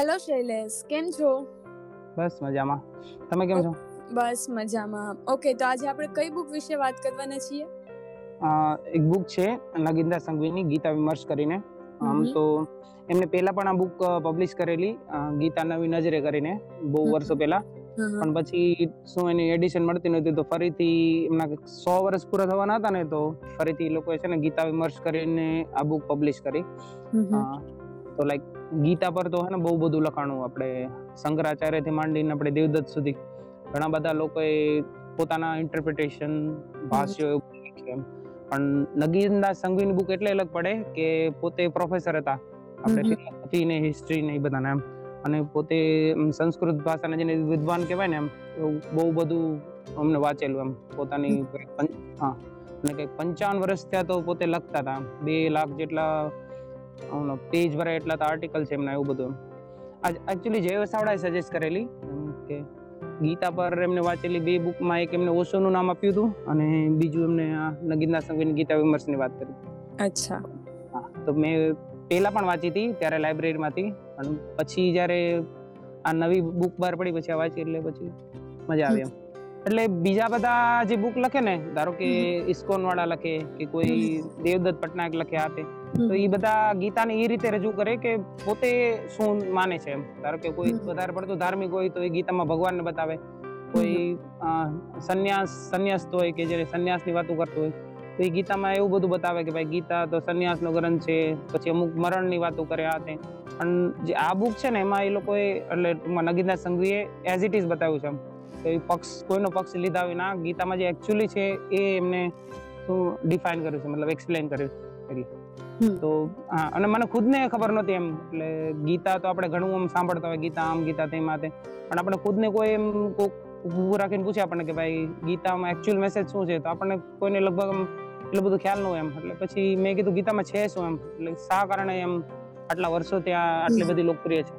Hello Shailesh કેમ છો? બસ મજામાં. તમે કેમ છો? બસ મજામાં. ઓકે તો આજે આપણે કઈ બુક વિશે વાત કરવાના છીએ? એક બુક છે નગિંદા સંઘવીની ગીતા વિમર્શ કરીને. આમ તો એમને પહેલા પણ આ બુક પબ્લિશ કરેલી ગીતા નવી નજરે કરીને બહુ વર્ષો પહેલા. પણ પછી શું એની એડિશન મળતી નહોતી તો ફરીથી એમના સો વર્ષ પૂરા થવાના હતા ને તો ફરીથી એ લોકોએ છે ને ગીતા વિમર્શ કરીને આ બુક પબ્લિશ કરી. તો લાઈક ગીતા પર તો હે ને બહુ બધું લખાણું આપણે શંકરાચાર્યથી માંડીને આપણે દેવદત્ત સુધી ઘણા બધા લોકોએ પોતાના ઇન્ટરપ્રિટેશન ભાષ્યો એમ. પણ નગીનદાસ સંઘવીની બુક એટલે અલગ પડે કે પોતે પ્રોફેસર હતા. આપણે. ફિલોસોફી ને હિસ્ટ્રી ને એ બધાને એમ. અને પોતે સંસ્કૃત ભાષાના જેને વિદ્વાન કહેવાય ને એમ એવું બહુ બધું અમને વાંચેલું એમ. પોતાની હા. અને કંઈક પંચાવન વર્ષ થયા તો પોતે લખતા હતા. બે લાખ જેટલા પેજ ભરાય એટલા તો આર્ટિકલ છે એમના એવું બધું. આજ એકચ્યુઅલી જય વસાવડાએ સજેસ્ટ કરેલી. કે ગીતા પર એમને વાંચેલી બે બુકમાં એક એમને ઓશોનું નામ આપ્યું હતું અને બીજું એમને આ નગીનના સંઘવીની ગીતા વિમર્શની વાત કરી. અચ્છા. હા તો મેં પહેલા પણ વાંચી હતી ત્યારે લાઇબ્રેરીમાંથી પણ પછી જ્યારે આ નવી બુક બહાર પડી પછી આ વાંચી એટલે પછી મજા આવી એમ. એટલે બીજા બધા જે બુક લખે ને ધારો કે ઇસ્કોન વાળા લખે કે કોઈ દેવદત્ત પટનાયક લખે આપે તો એ બધા ગીતાને એ રીતે રજૂ કરે કે પોતે શું માને છે એમ. ધારો કે કોઈ વધારે પડતું ધાર્મિક હોય તો એ ગીતામાં ભગવાનને બતાવે. કોઈ સંન્યાસ સંન્યાસ્ત હોય કે જે સંન્યાસની વાતો કરતો હોય તો એ ગીતામાં એવું બધું બતાવે કે ભાઈ ગીતા તો સંન્યાસનો ગ્રંથ છે પછી અમુક મરણની વાતો કરે આ તે. પણ જે આ બુક છે ને એમાં એ લોકોએ એટલે ટૂંકમાં નગીનાથ સંઘવીએ એઝ ઇટ ઇઝ બતાવ્યું છે એમ. તો એ પક્ષ કોઈનો પક્ષ લીધા વિના ગીતામાં જે એકચ્યુઅલી છે એ એમને શું ડિફાઇન કર્યું છે મતલબ એક્સપ્લેન કર્યું છે. એટલે. તો અને મને ખુદને ખબર નહોતી એમ, એટલે ગીતા તો આપણે ઘણું આમ સાંભળતા હોય, ગીતા, આમ ગીતા તે. માતે પણ આપણે ખુદને કોઈ એમ કોક ઊભું રાખીને પૂછે આપણને કે ભાઈ, ગીતામાં એકચ્યુઅલ મેસેજ શું છે? તો આપણને કોઈને લગભગ આમ એટલું બધું ખ્યાલ ન હોય એમ. એટલે પછી મેં કીધું, ગીતામાં છે શું એમ? એટલે શા કારણે એમ આટલા વર્ષો ત્યાં આટલી બધી લોકપ્રિય છે?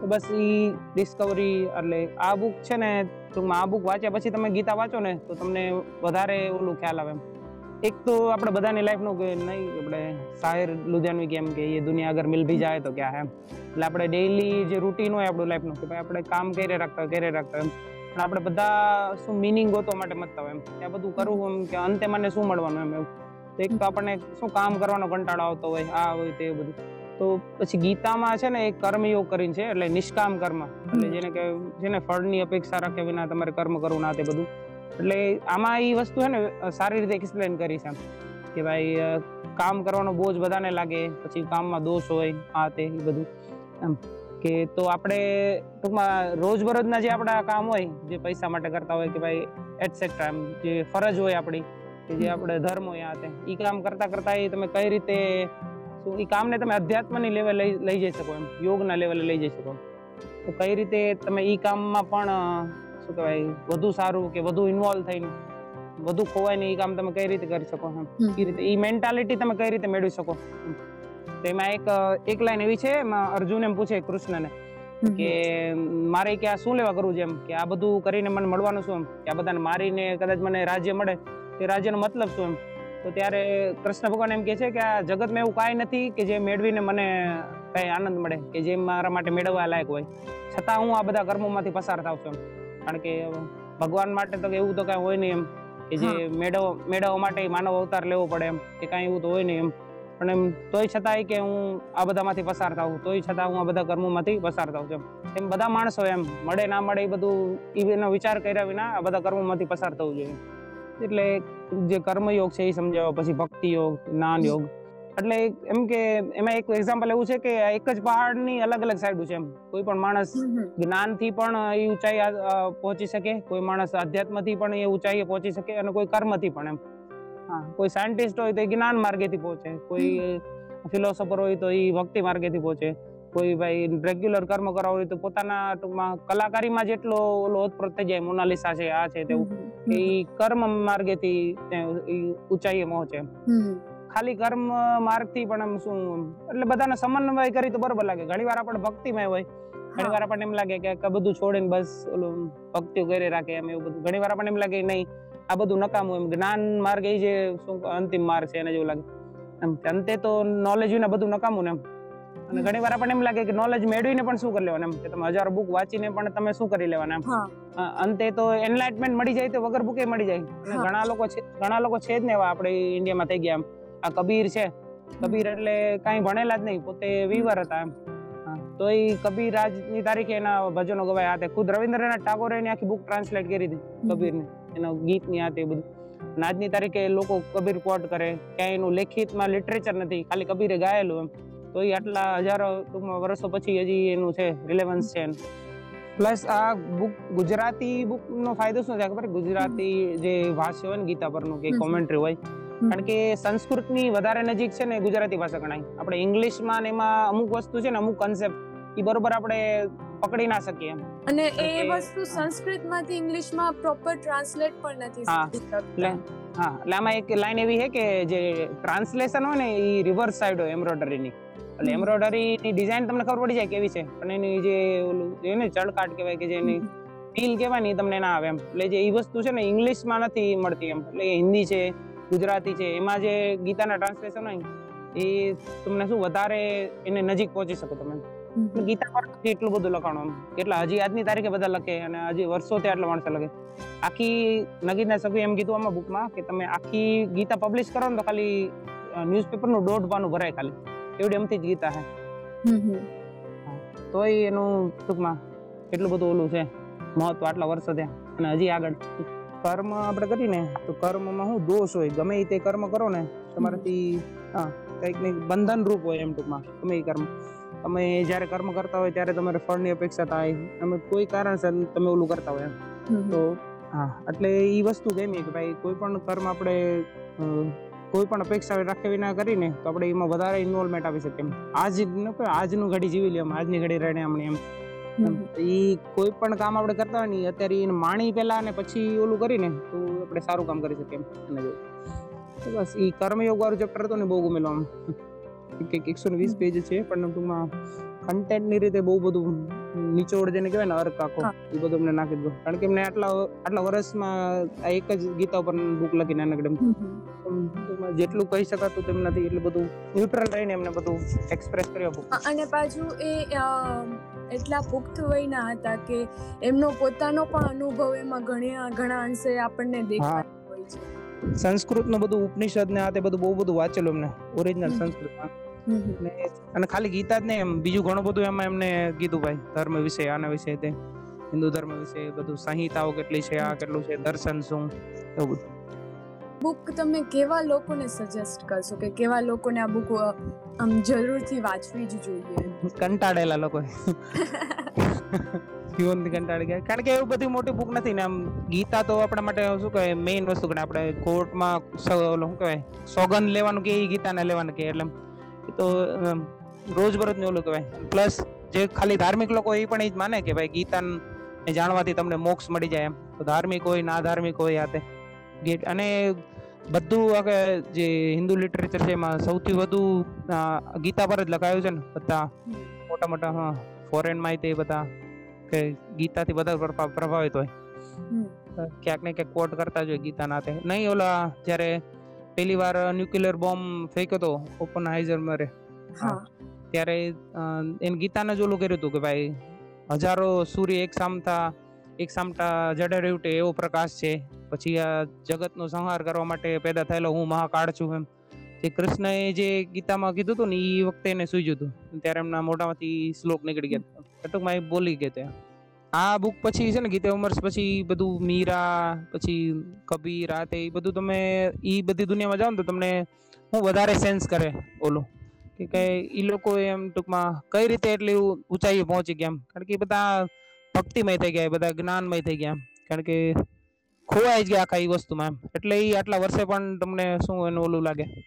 તો બસ ઈ ડિસ્કવરી એટલે આ બુક છે ને, ટૂંકમાં આ બુક વાંચ્યા પછી તમે ગીતા વાંચો ને, તો તમને વધારે ઓલું ખ્યાલ આવે એમ. એક તો આપણે બધાની લાઈફનું કે નહીં આપણે શાયર લુધિયાનવી કેમ કે એ દુનિયા અગર મિલ ભી જાય તો ક્યાં હે એટલે આપણે ડેઈલી જે રૂટીન હોય આપણું લાઈફનું કે ભાઈ આપણે કામ કરે રાખતા હોય કરે રાખતા એમ? પણ આપણે બધા શું મિનિંગ ગોતવા માટે મતતા હોય એમ? કે આ બધું કરવું એમ કે અંતે મને શું મળવાનું એમ તો એક તો આપણને શું કામ કરવાનો કંટાળો આવતો હોય આ હોય તે બધું. તો પછી ગીતામાં છે ને એક કર્મયોગ કરીને છે એટલે નિષ્કામ કર્મ. એટલે જેને કે જેને ફળની અપેક્ષા રાખે વિના તમારે કર્મ કરવું ના તે બધું. એટલે આમાં એ વસ્તુ છે ને સારી રીતે એક્સપ્લેન કરી છે એમ કે ભાઈ કામ કરવાનો બોજ બધાને લાગે, પછી કામમાં દોષ હોય, આ તે એ બધું. એમ. કે તો આપણે ટૂંકમાં રોજબરોજના જે આપણા કામ હોય, જે પૈસા માટે કરતા હોય, કે ભાઈ એટસેટ્રા એમ, જે ફરજ હોય આપણી, કે જે આપણે ધર્મ હોય, આ તે. એ કામ કરતા કરતા એ તમે કઈ રીતે, શું એ કામને તમે અધ્યાત્મની લેવલ લઈ જઈ શકો એમ, યોગના લેવલે લઈ જઈ શકો તો કઈ રીતે તમે એ કામમાં પણ શું કહેવાય વધુ સારું કે વધુ ઇન્વોલ્વ થઈને વધુ ખોવાય ને એ કામ તમે કઈ રીતે કરી શકો એ રીતે એ મેન્ટાલિટી તમે કઈ રીતે મેળવી શકો? તો એમાં એક એક લાઈન એવી છે એમાં અર્જુન એમ પૂછે કૃષ્ણને કે મારે કે આ શું લેવા કરવું છે એમ? કે આ બધું કરીને મને મળવાનું શું એમ? કે આ બધાને મારીને કદાચ મને રાજ્ય મળે તે રાજ્યનો મતલબ શું એમ? તો ત્યારે કૃષ્ણ ભગવાન એમ કે છે કે આ જગતમાં એવું કાંઈ નથી કે જે મેળવીને મને કઈ આનંદ મળે કે જે મારા માટે મેળવવા લાયક હોય. છતાં હું આ બધા કર્મોમાંથી પસાર થાવ છું એમ. કારણ કે ભગવાન માટે તો એવું તો કાંઈ હોય નહીં એમ કે જે મેળવ મેળવવા માટે માનવ અવતાર લેવો પડે એમ કે કાંઈ એવું તો હોય નહીં એમ. પણ એમ તોય છતાંય કે હું આ બધામાંથી પસાર થાઉં તોય છતાં હું આ બધા કર્મોમાંથી પસાર થાઉં છું એમ. બધા માણસો એમ મળે ના મળે એ બધું એનો વિચાર કર્યા વિના આ બધા કર્મોમાંથી પસાર થવું જોઈએ. એટલે જે કર્મયોગ છે એ સમજાવો પછી ભક્તિ યોગ જ્ઞાન યોગ એટલે એમ કે એમાં એક એક્ઝામ્પલ એવું છે કે એક જ પહાડની અલગ અલગ સાઈડ છે એમ. કોઈ પણ માણસ જ્ઞાનથી પણ એ ઊંચાઈ પહોંચી શકે. કોઈ માણસ અધ્યાત્મથી પણ એ ઊંચાઈએ પહોંચી શકે અને કોઈ કર્મથી પણ એમ. હા કોઈ સાયન્ટિસ્ટ હોય તો એ જ્ઞાન માર્ગેથી પહોંચે. કોઈ ફિલોસોફર હોય તો એ ભક્તિ માર્ગેથી પહોંચે. કોઈ ભાઈ રેગ્યુલર કર્મ કરવા હોય તો પોતાના ટૂંકમાં કલાકારીમાં જેટલો ઓલો ઓતપ્રોત થઈ જાય મોનાલિસા છે આ છે તેવું. એ કર્મ માર્ગેથી ઊંચાઈએ પહોંચે. ખાલી કર્મ માર્ગથી પણ આમ શું એટલે બધાને સમન્વય કરી તો બરોબર લાગે. ઘણી વાર આપણે ભક્તિમય હોય ઘણી વાર આપણને એમ લાગે કે બધું છોડીને બસ ઓલું ભક્તિઓ કરી રાખે એમ એવું બધું. ઘણી વાર આપણને એમ લાગે નહીં આ બધું નકામું એમ. જ્ઞાન માર્ગ એ જે શું અંતિમ માર્ગ છે એને જેવું લાગે. એમ અંતે તો નોલેજ ને બધું નકામું ને એમ. અને ઘણી વાર આપણને એમ લાગે કે નોલેજ મેળવીને પણ શું કરી લેવાનું એમ? કે તમે હજાર બુક વાંચીને પણ તમે શું કરી લેવાના એમ? અંતે તો એનલાઇટમેન્ટ મળી જાય તો વગર બુકે મળી જાય. અને ઘણા લોકો છે ઘણા લોકો છે જ ને એવા આપણે ઇન્ડિયામાં થઈ ગયા એમ. આ કબીર છે. કબીર એટલે કાંઈ ભણેલા જ નહીં પોતે વિવર હતા એમ. તો એ કબીર આજની તારીખે એના ભજનો ગવાયા. હતા ખુદ રવિન્દ્રનાથ ટાગોરે એની આખી બુક ટ્રાન્સલેટ કરી હતી કબીરને એનો ગીતની આ તે બધું. આજની તારીખે લોકો કબીર કોટ કરે. ક્યાંય એનું લેખિતમાં લિટરેચર નથી ખાલી કબીરે ગાયેલું એમ. તો એ આટલા હજારો ટૂંકમાં વર્ષો પછી હજી એનું છે રિલેવન્સ છે પ્લસ આ બુક ગુજરાતી બુક નો ફાયદો શું છે ખબર? ગુજરાતી જે વાંચ્યો હોય ને ગીતા પરનું કે કોમેન્ટ્રી હોય કારણ કે સંસ્કૃતની વધારે નજીક છે ને ગુજરાતી ભાષા ગણાય. આપણે ઇંગ્લિશમાં ને એમાં અમુક વસ્તુ છે ને અમુક કન્સેપ્ટ એ બરોબર આપણે પકડી ના શકીએ અને એ વસ્તુ સંસ્કૃતમાંથી ઇંગ્લિશમાં પ્રોપર ટ્રાન્સલેટ પણ નથી હા, એટલે હા એટલે આમાં એક લાઈન એવી છે કે જે ટ્રાન્સલેશન હોય ને એ રિવર્સ સાઈડ હોય એમ્બ્રોઇડરીની એટલે. એમ્બ્રોઇડરીની ડિઝાઇન તમને ખબર પડી જાય કેવી છે. પણ એની જે ઓલું જે ને ચળકાટ કહેવાય કે જે એની ફીલ કહેવાય ને એ તમને ના આવે એમ. એટલે જે એ વસ્તુ છે ને ઇંગ્લિશમાં નથી મળતી એમ. એટલે હિન્દી છે ગુજરાતી છે. એમાં જે ગીતાના ટ્રાન્સલેશન હોય એ તમને શું વધારે એને નજીક પહોંચી શકો તમે. ગીતા પર એટલું બધું લખાણું એટલે હજી આજની તારીખે બધા લખે અને હજી વર્ષોથી આટલા માણસો લખે. આખી નગીના સભ્ય એમ કીધું આમાં બુકમાં કે તમે આખી ગીતા પબ્લિશ કરો ને તો ખાલી ન્યૂઝપેપરનું દોઢ પાનું ભરાય ખાલી. એવડી એમથી જ ગીતા હમ. તોય એનું ટૂંકમાં એટલું બધું ઓલું છે. મહત્વ આટલા વર્ષો થયા અને હજી આગળ. કર્મ આપણે કરીને તો કર્મમાં શું દોષ હોય? ગમે તે કર્મ કરો ને તમારાથી હા કંઈક ને બંધન રૂપ હોય એમ ટૂંકમાં ગમે એ કર્મ. તમે જ્યારે કર્મ કરતા હોય ત્યારે તમારે ફળની અપેક્ષા થાય. તમે કોઈ કારણસર તમે ઓલું કરતા હોય એમ. તો હા એટલે એ વસ્તુ ગમી કે ભાઈ કોઈ પણ કર્મ આપણે કોઈ પણ અપેક્ષા રાખ્યા વિના કરીને તો આપણે એમાં વધારે ઇન્વોલ્વમેન્ટ આપી શકીએ એમ. આજ આજનું ઘડી જીવી લે એમ આજની ઘડી રહીને એમ. ઈ કોઈ પણ કામ આપણે કરતા હોય ને અત્યારે એને માણી પહેલા અને પછી ઓલું કરીને તો આપણે સારું કામ કરી શકીએ એમ. તો બસ ઈ કર્મયોગ વાળું ચેપ્ટર હતું ને બહુ ગમેલું આમ કંઈક એકસો ને વીસ પેજ છે પણ ટૂંકમાં કન્ટેન્ટની રીતે બહુ બધું નીચોડ જેને કહેવાય ને અર્ક આખો એ બધું અમને નાખી દીધું કારણ કે એમને આટલા આટલા વર્ષમાં આ એક જ ગીતા ઉપર બુક લખી નાનકડે. જેટલું કહી શકાતું તેમ નથી એટલું બધું ન્યુટ્રલ રહીને એમને બધું એક્સપ્રેસ book. અને પાછું એ એટલા પુખ્ત વયના હતા કે એમનો પોતાનો પણ અનુભવ એમાં ઘણા ઘણા અંશે આપણને દેખાય હોય છે સંસ્કૃતનું બધું ઉપનિષદ ને આ તે બધું બહુ બધું વાંચેલું એમને ઓરિજિનલ હમ. અને ખાલી ગીતા જ નહીં એમ બીજું ઘણું બધું એમાં એમને કીધું ભાઈ ધર્મ વિશે આના વિશે તે હિન્દુ ધર્મ વિશે બધું સંહિતાઓ કેટલી છે આ કેટલું છે દર્શન શું એવું બધું. બુક તમે કેવા લોકોને સજેસ્ટ કરશો કે કેવા લોકોને આ બુક આમ જરૂરથી વાંચવી જ જોઈએ? કંટાળેલા લોકો. જીવનથી કંટાળી ગયા. કારણ કે એવું બધી મોટી બુક નથી ને આમ ગીતા તો આપણા માટે શું કહેવાય મેઇન વસ્તુ ગણાય. આપણે કોર્ટમાં શું કહેવાય સોગંદ લેવાનું કે એ ગીતાને લેવાનું કે એટલે એ તો રોજબરોજનું ઓલું કહેવાય. પ્લસ જે ખાલી ધાર્મિક લોકો એ પણ એ જ માને કે ભાઈ ગીતા જાણવાથી તમને મોક્ષ મળી જાય એમ. તો ધાર્મિક હોય ના ધાર્મિક હોય આ તે. ગીત અને બધું આગળ જે હિન્દુ લિટરેચર છે એમાં સૌથી વધુ ગીતા પર જ લખાયું છે ને બધા. મોટા મોટા હા ફોરેનમાં તે બધા કે ગીતાથી બધા પ્રભા- પ્રભાવિત હોય. ક્યાંક ને ક્યાંક કોટ કરતા જ હોય ગીતાના તે. નહીં ઓલા જ્યારે પહેલી વાર ન્યુક્લિયર બોમ્બ ફેંક્યો હતો ઓપન હાઇઝરમરે હા. ત્યારે એને ગીતાને જ ઓલું કર્યું હતું કે ભાઈ હજારો સૂર્ય એક સામતા એક સામટા જડે ઉઠે એવો પ્રકાશ છે. પછી આ જગતનો સંહાર કરવા માટે પેદા થયેલો હું મહાકાળ છું એમ. જે કૃષ્ણએ જે ગીતામાં કીધું હતું ને એ વખતે એને સૂઝ્યું હતું ત્યારે એમના મોઢામાંથી શ્લોક નીકળી ગયા. ટૂંકમાં એ બોલી ગયા હતા આ બુક પછી છે ને ગીતે ઉમર્સ પછી બધું મીરા, પછી કબીર આ તે એ બધું તમે એ બધી દુનિયામાં જાઓ ને તો તમને હું વધારે સેન્સ કરે ઓલું. કે કે એ લોકો એમ ટૂંકમાં કઈ રીતે એટલી ઊંચાઈએ પહોંચી ગયા એમ. કારણ કે બધા ભક્તિમય થઈ ગયા બધા જ્ઞાનમય થઈ ગયા એમ. કારણ કે ખોવાઈ જ ગયા આખા એ વસ્તુમાં એમ. એટલે એ આટલા વર્ષે પણ તમને શું એનું ઓલું લાગે?